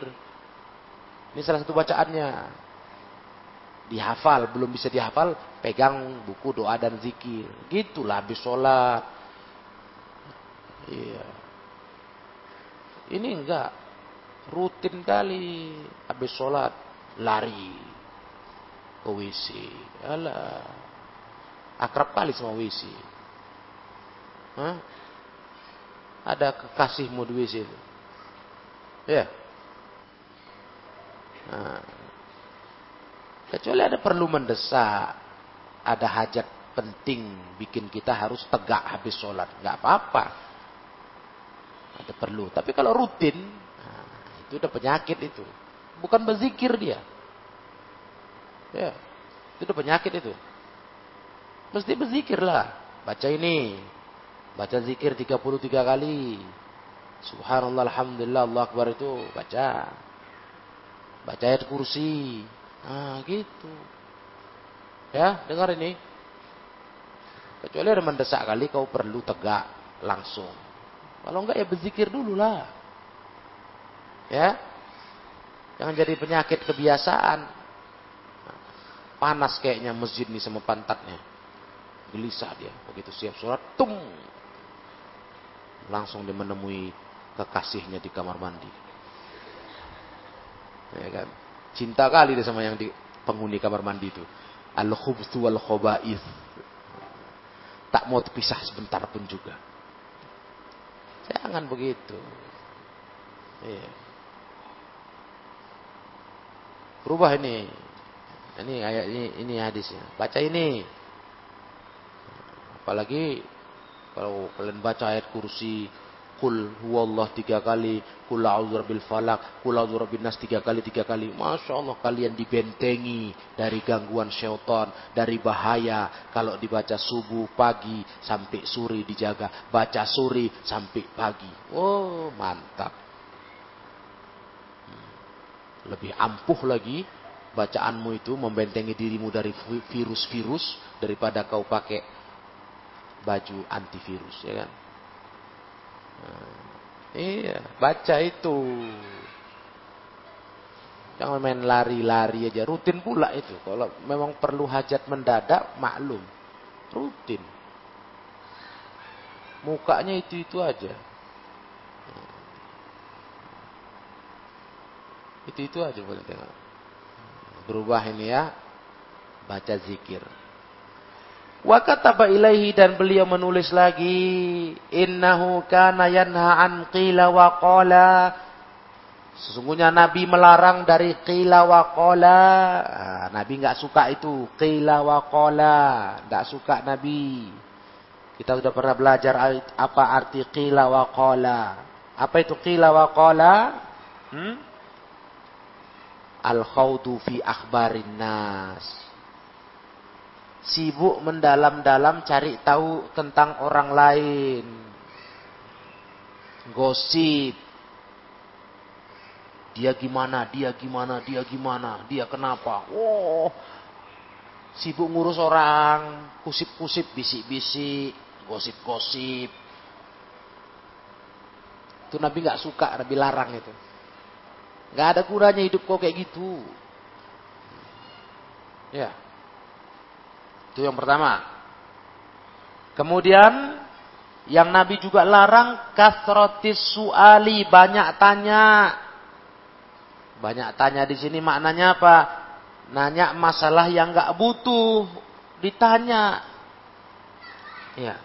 Ini salah satu bacaannya. Dihafal, belum bisa dihafal, pegang buku doa dan zikir. Gitulah habis sholat. Iya. Ini enggak. Rutin kali. Habis sholat, lari. Ke WC. Alah. Akrab kali sama WC. Hah? Ada kekasihmu di WC itu. Ya. Nah. Kecuali ada perlu mendesak. Ada hajat penting bikin kita harus tegak habis sholat. Nggak apa-apa. Ada perlu. Tapi kalau rutin, nah, itu udah penyakit itu. Bukan berzikir dia. Ya. Itu udah penyakit itu. Mesti berzikir lah. Baca ini. Baca zikir 33 kali. Subhanallah, Alhamdulillah, Allah Akbar itu baca. Baca ayat kursi. Nah gitu. Ya, dengar ini. Kecuali ada mendesak kali kau perlu tegak langsung. Kalau enggak ya berzikir dulu lah. Ya. Jangan jadi penyakit kebiasaan. Panas kayaknya masjid ini sama pantatnya. Gelisah dia. Begitu siap sholat, tung. Langsung dia menemui kekasihnya di kamar mandi. Ya kan? Cinta kali dia sama yang di penghuni kamar mandi itu. Al-khubthu wal khoba'ith. Tak mau terpisah sebentar pun juga. Jangan begitu. Iya. Berubah ini. Ini ayat ini, ini hadisnya. Baca ini. Apalagi kalau kalian baca ayat kursi, kul huwallah tiga kali, kul a'udzu falak, kul a'udzu nas tiga kali tiga kali. Masya Allah kalian dibentengi dari gangguan syaitan, dari bahaya. Kalau dibaca subuh, pagi, sampai sore dijaga. Baca sore sampai pagi. Oh mantap. Hmm. Lebih ampuh lagi bacaanmu itu membentengi dirimu dari virus-virus daripada kau pakai baju antivirus ya kan iya baca itu. Jangan main lari-lari aja. Rutin pula itu. Kalau memang perlu hajat mendadak maklum. Rutin. Mukanya itu itu aja. Itu itu aja boleh tengok. Berubah ini ya. Baca zikir Wa kataba ilaihi dan beliau menulis lagi innahu kana yanha an qila wa qala Sesungguhnya Nabi melarang dari qila wa qala. Nah, Nabi enggak suka itu qila wa qala, enggak suka Nabi. Kita sudah pernah belajar apa arti qila wa qala. Apa itu qila wa qala? Hmm? Al-khawdu fi akhbarin nas sibuk mendalam-dalam cari tahu tentang orang lain. Gosip. Dia gimana, dia gimana, dia gimana, dia kenapa. Oh, sibuk ngurus orang, kusip-kusip, bisik-bisik, gosip-gosip. Itu Nabi nggak suka, Nabi larang itu. Nggak ada gunanya hidup kok kayak gitu. Ya. Itu yang pertama. Kemudian yang Nabi juga larang kasrotis suali banyak tanya. Banyak tanya di sini maknanya apa? Nanya masalah yang nggak butuh ditanya. Ya.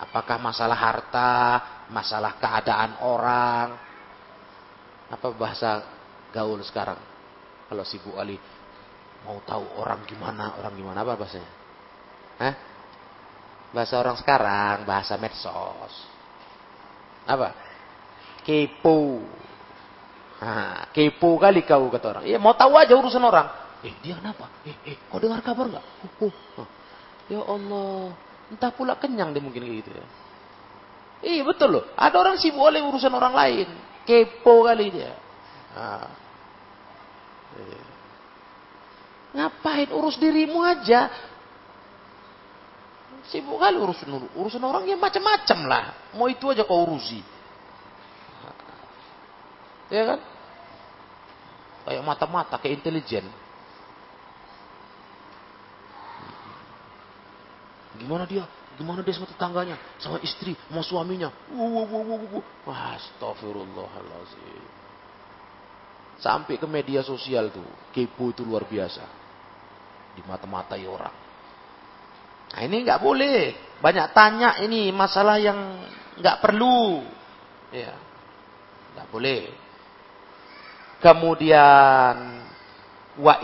Apakah masalah harta, masalah keadaan orang? Apa bahasa gaul sekarang? Kalau si Bu Ali Mau tahu orang gimana, orang gimana apa bahasanya? Hah? Bahasa orang sekarang, bahasa medsos. Apa? Kepo. Nah, kepo kali kau kata orang. Iya, mau tahu aja urusan orang. Eh, dia kenapa? Eh, eh, kau dengar kabar nggak? Uh, uh. Ya Allah, entah pula kenyang dia mungkin gitu ya. Iya betul loh. Ada orang sibuk oleh urusan orang lain. Kepo kali dia. Nah. Ngapain urus dirimu aja? Sibuk kali urusan urusan orang ya macam-macam lah. Mau itu aja kau urusi. Ya kan? Kayak mata-mata, kayak intelijen. Gimana dia? Gimana dia sama tetangganya? Sama istri, sama suaminya? Astagfirullahaladzim. Sampai ke media sosial tuh. Kepo itu luar biasa. Di mata-matai orang. Nah ini nggak boleh. Banyak tanya ini masalah yang nggak perlu. Ya, nggak boleh. Kemudian wa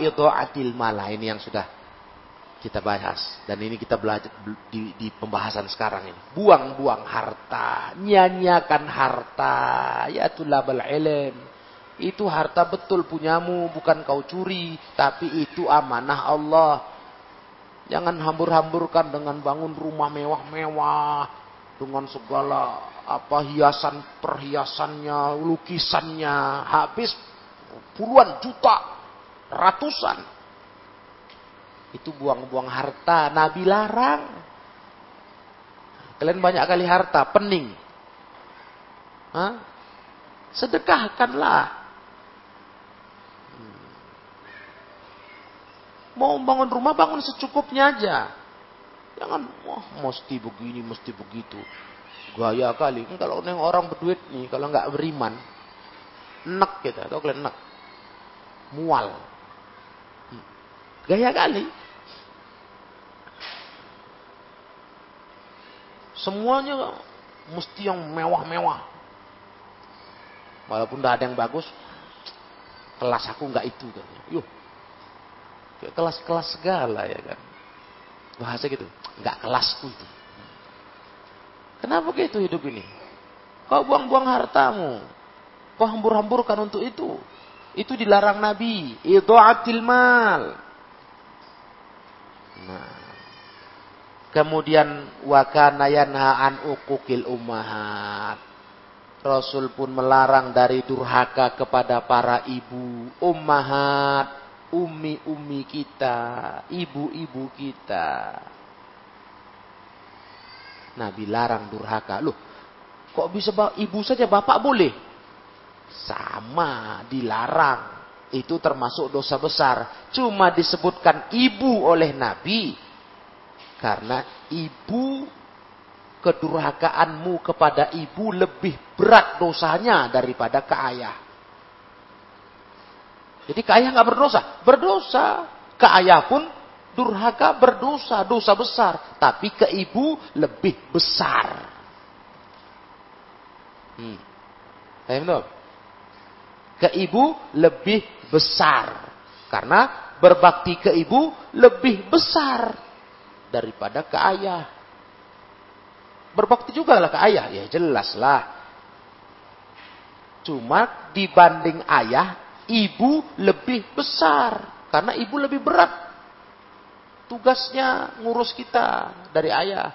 adil malah ini yang sudah kita bahas dan ini kita belajar di, di pembahasan sekarang ini. Buang-buang harta, nyanyiakan harta, ya tulabal ilm. Itu harta betul punyamu, bukan kau curi, tapi itu amanah Allah. Jangan hambur-hamburkan dengan bangun rumah mewah-mewah, dengan segala apa hiasan perhiasannya, lukisannya, habis puluhan juta, ratusan. Itu buang-buang harta, Nabi larang. Kalian banyak kali harta, pening. Hah? Sedekahkanlah. Mau bangun rumah, bangun secukupnya aja. Jangan, wah mesti begini, mesti begitu. Gaya kali. Kalau neng orang berduit nih, kalau nggak beriman, nek kita, tau kalian nek mual. Gaya kali. Semuanya mesti yang mewah-mewah. Walaupun tidak ada yang bagus, kelas aku nggak itu katanya. Yuh, kelas-kelas segala ya kan. Bahasa gitu, nggak kelasku itu. Kenapa gitu hidup ini? Kau buang-buang hartamu. Kau hambur-hamburkan untuk itu. Itu dilarang Nabi. Idha'atil mal. Nah. Kemudian wakana yanha an ummahat. Rasul pun melarang dari durhaka kepada para ibu, ummahat, umi-umi kita, ibu-ibu kita. Nabi larang durhaka. Loh, kok bisa ibu saja bapak boleh? Sama, dilarang. Itu termasuk dosa besar. Cuma disebutkan ibu oleh Nabi. Karena ibu, kedurhakaanmu kepada ibu lebih berat dosanya daripada ke ayah. Jadi ke ayah nggak berdosa? Berdosa. Ke ayah pun durhaka berdosa, dosa besar. Tapi ke ibu lebih besar. Hmm. Ke ibu lebih besar. Karena berbakti ke ibu lebih besar daripada ke ayah. Berbakti juga lah ke ayah, ya jelas lah. Cuma dibanding ayah, ibu lebih besar. Karena ibu lebih berat. Tugasnya ngurus kita dari ayah.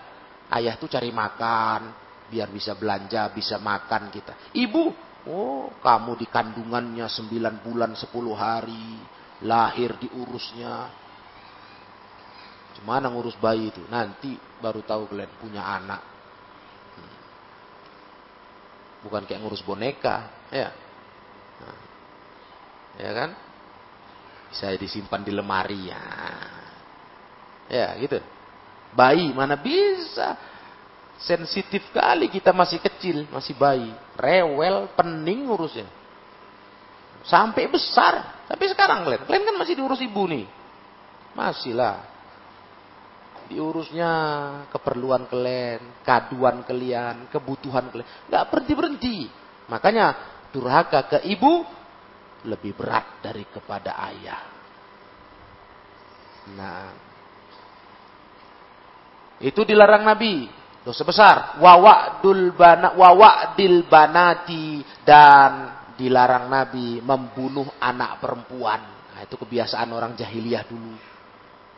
Ayah tuh cari makan, biar bisa belanja, bisa makan kita. Ibu Oh, kamu di kandungannya 9 bulan 10 hari. Lahir diurusnya. Gimana ngurus bayi itu? Nanti baru tahu kalian punya anak. Hmm. Bukan kayak ngurus boneka. Ya. Ya kan? Bisa disimpan di lemari ya. Ya gitu. Bayi mana bisa Sensitif kali kita masih kecil, masih bayi. Rewel, pening ngurusnya. Sampai besar. Tapi sekarang kalian, kalian kan masih diurus ibu nih. Masih lah. Diurusnya keperluan kalian, kaduan kalian, kebutuhan kalian. Gak berhenti-berhenti. Makanya durhaka ke ibu lebih berat dari kepada ayah. Nah, itu dilarang Nabi. Dosa besar. Wawa'dul bana wawa'dil banati dan dilarang Nabi membunuh anak perempuan. Nah, itu kebiasaan orang jahiliyah dulu.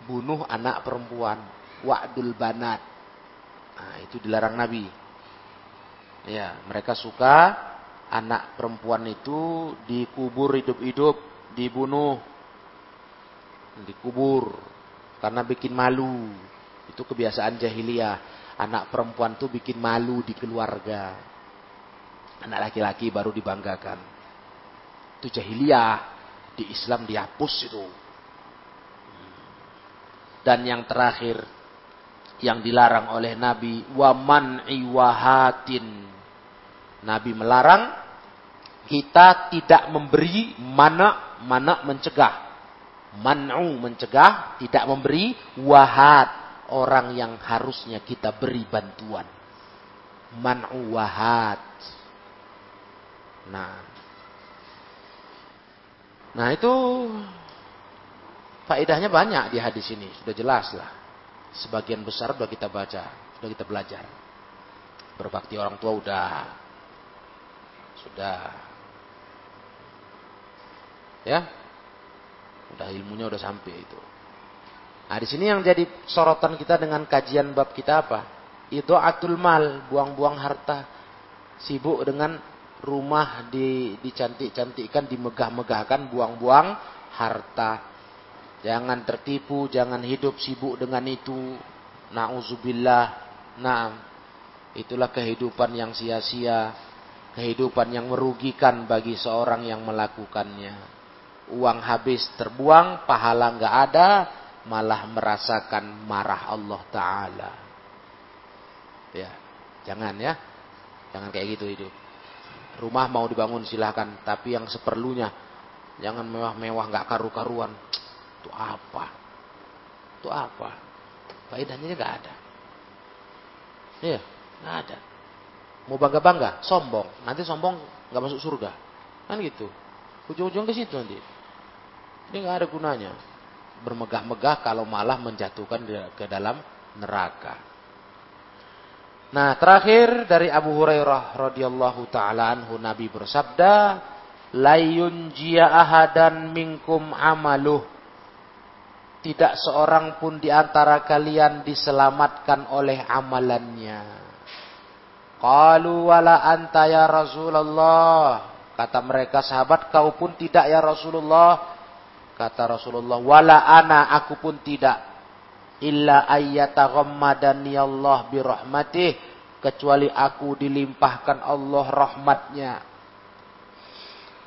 Bunuh anak perempuan. Wa'dul banat. Nah, itu dilarang Nabi. Ya, mereka suka anak perempuan itu dikubur hidup-hidup, dibunuh, dikubur karena bikin malu. Itu kebiasaan jahiliyah. Anak perempuan tuh bikin malu di keluarga. Anak laki-laki baru dibanggakan. Itu jahiliyah. Di Islam dihapus itu. Dan yang terakhir yang dilarang oleh Nabi waman iwahatin. Nabi melarang kita tidak memberi mana mana mencegah. Man'u mencegah, tidak memberi wahat orang yang harusnya kita beri bantuan. Man'u wahat. Nah. Nah itu faedahnya banyak di hadis ini. Sudah jelas lah. Sebagian besar sudah kita baca. Sudah kita belajar. Berbakti orang tua udah. Sudah. Ya. Udah ilmunya udah sampai itu. Nah, di sini yang jadi sorotan kita dengan kajian bab kita apa? Itu atul mal, buang-buang harta. Sibuk dengan rumah di dicantik-cantikkan, dimegah-megahkan, buang-buang harta. Jangan tertipu, jangan hidup sibuk dengan itu. Nauzubillah. Nah, itulah kehidupan yang sia-sia, kehidupan yang merugikan bagi seorang yang melakukannya. Uang habis terbuang, pahala nggak ada, malah merasakan marah Allah Ta'ala. Ya, jangan ya. Jangan kayak gitu hidup. Rumah mau dibangun silahkan, tapi yang seperlunya. Jangan mewah-mewah nggak karu-karuan. Itu apa? Itu apa? Faedahnya nggak ada. Iya, nggak ada. Mau bangga-bangga, sombong. Nanti sombong nggak masuk surga. Kan gitu. Ujung-ujung ke situ nanti. Ini nggak ada gunanya bermegah-megah kalau malah menjatuhkan ke dalam neraka. Nah, terakhir dari Abu Hurairah radhiyallahu taala anhu Nabi bersabda, "Layun jia ahadan minkum amaluh." Tidak seorang pun di antara kalian diselamatkan oleh amalannya. Qalu wala anta ya Rasulullah. Kata mereka sahabat, kau pun tidak ya Rasulullah. Kata Rasulullah, wala ana aku pun tidak illa ayyataghammadani Allah birahmatih kecuali aku dilimpahkan Allah rahmatnya.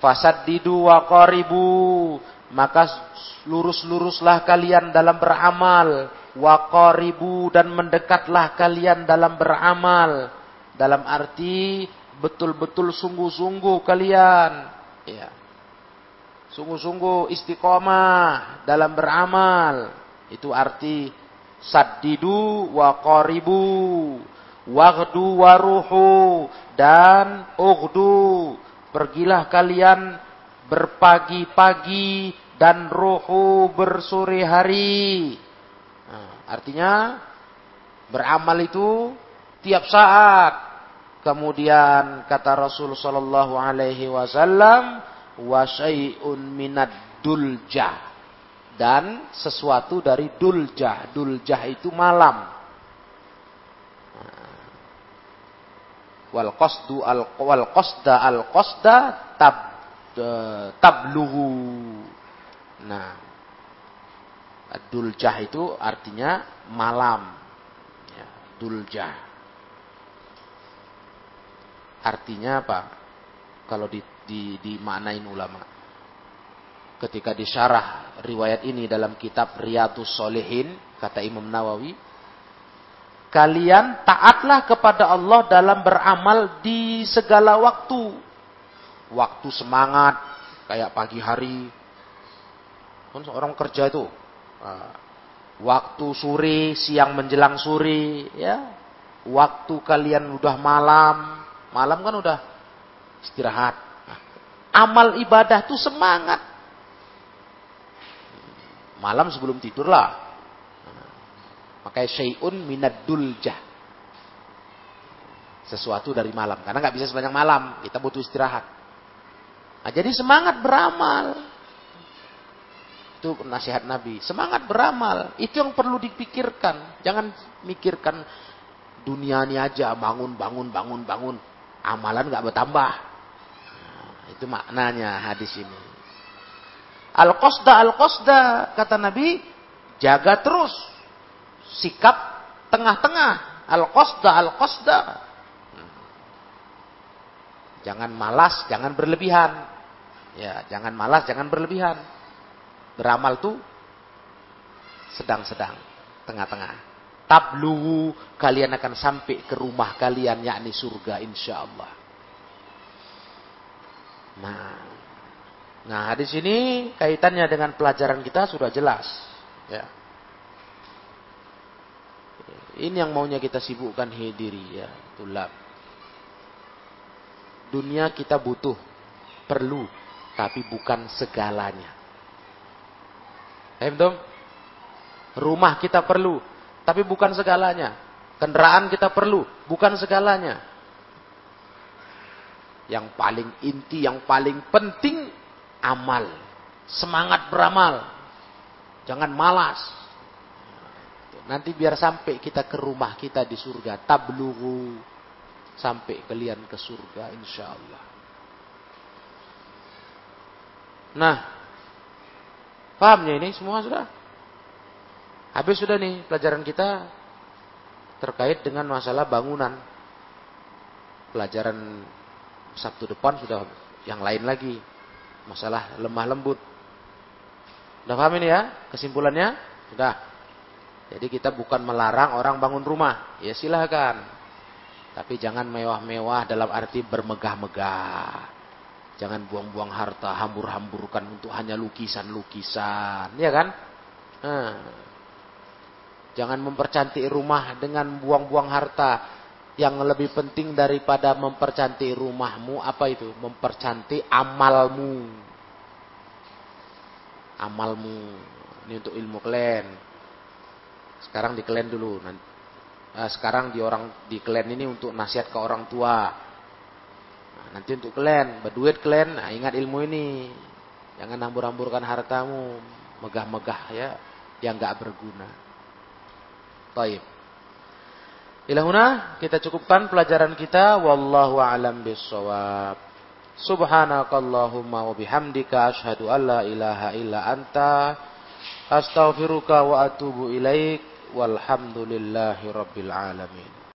Fasaddidu wa qaribu maka lurus-luruslah kalian dalam beramal wa qaribu dan mendekatlah kalian dalam beramal dalam arti betul-betul sungguh-sungguh kalian ya sungguh-sungguh istiqomah dalam beramal. Itu arti saddidu wa qaribu waghdu waruhu dan ugdu pergilah kalian berpagi-pagi dan ruhu bersore hari. Nah, artinya beramal itu tiap saat. Kemudian kata Rasul sallallahu alaihi wasallam, wa syai'un minad duljah dan sesuatu dari duljah. Duljah itu malam. Wal qasdu al wal qasda al qasda tab tabluhu. Nah, duljah itu artinya malam. Ya, duljah. Artinya apa? Kalau di di dimaknain ulama. Ketika disyarah riwayat ini dalam kitab Riyadus Solehin, kata Imam Nawawi, kalian taatlah kepada Allah dalam beramal di segala waktu. Waktu semangat, kayak pagi hari. Kan orang kerja itu. Ah, waktu sore, siang menjelang sore, ya. Waktu kalian udah malam, malam kan udah istirahat amal ibadah itu semangat. Malam sebelum tidurlah. Makanya syai'un minad duljah. Sesuatu dari malam. Karena nggak bisa sebanyak malam. Kita butuh istirahat. Nah, jadi semangat beramal. Itu nasihat Nabi. Semangat beramal. Itu yang perlu dipikirkan. Jangan mikirkan dunia ini aja. Bangun, bangun, bangun, bangun. Amalan nggak bertambah. Itu maknanya hadis ini. Al-qasda al-qasda kata Nabi, jaga terus sikap tengah-tengah. Al-qasda, al-qasda. Jangan malas, jangan berlebihan. Ya, jangan malas, jangan berlebihan. Beramal tuh sedang-sedang, tengah-tengah. Tablu kalian akan sampai ke rumah kalian yakni surga insya Allah. Nah, nah di sini kaitannya dengan pelajaran kita sudah jelas. Ya. Ini yang maunya kita sibukkan hidiri ya, tulab dunia kita butuh, perlu, tapi bukan segalanya. Paham Rumah kita perlu, tapi bukan segalanya. Kendaraan kita perlu, bukan segalanya. Yang paling inti, yang paling penting amal. Semangat beramal. Jangan malas. Nanti biar sampai kita ke rumah kita di surga. Tabluhu sampai kalian ke surga insya Allah. Nah, pahamnya ini semua sudah? Habis sudah nih pelajaran kita terkait dengan masalah bangunan. Pelajaran Sabtu depan sudah yang lain lagi. Masalah lemah lembut. Sudah paham ini ya? Kesimpulannya? Sudah. Jadi kita bukan melarang orang bangun rumah. Ya silahkan. Tapi jangan mewah-mewah dalam arti bermegah-megah. Jangan buang-buang harta, hambur-hamburkan untuk hanya lukisan-lukisan. Ya kan? Nah. Jangan mempercantik rumah dengan buang-buang harta. Yang lebih penting daripada mempercantik rumahmu, apa itu? Mempercantik amalmu. Amalmu. Ini untuk ilmu kalian. Sekarang di kalian dulu. Nah, sekarang di orang di kalian ini untuk nasihat ke orang tua. Nah, nanti untuk kalian, berduit kalian, nah, ingat ilmu ini. Jangan hambur-hamburkan hartamu, megah-megah ya, yang gak berguna. Baik. Ilahuna kita cukupkan pelajaran kita. Wallahu a'lam bishawab. Subhanakallahumma wa bihamdika asyhadu an la ilaha illa anta astaghfiruka wa atubu ilaik walhamdulillahi rabbil alamin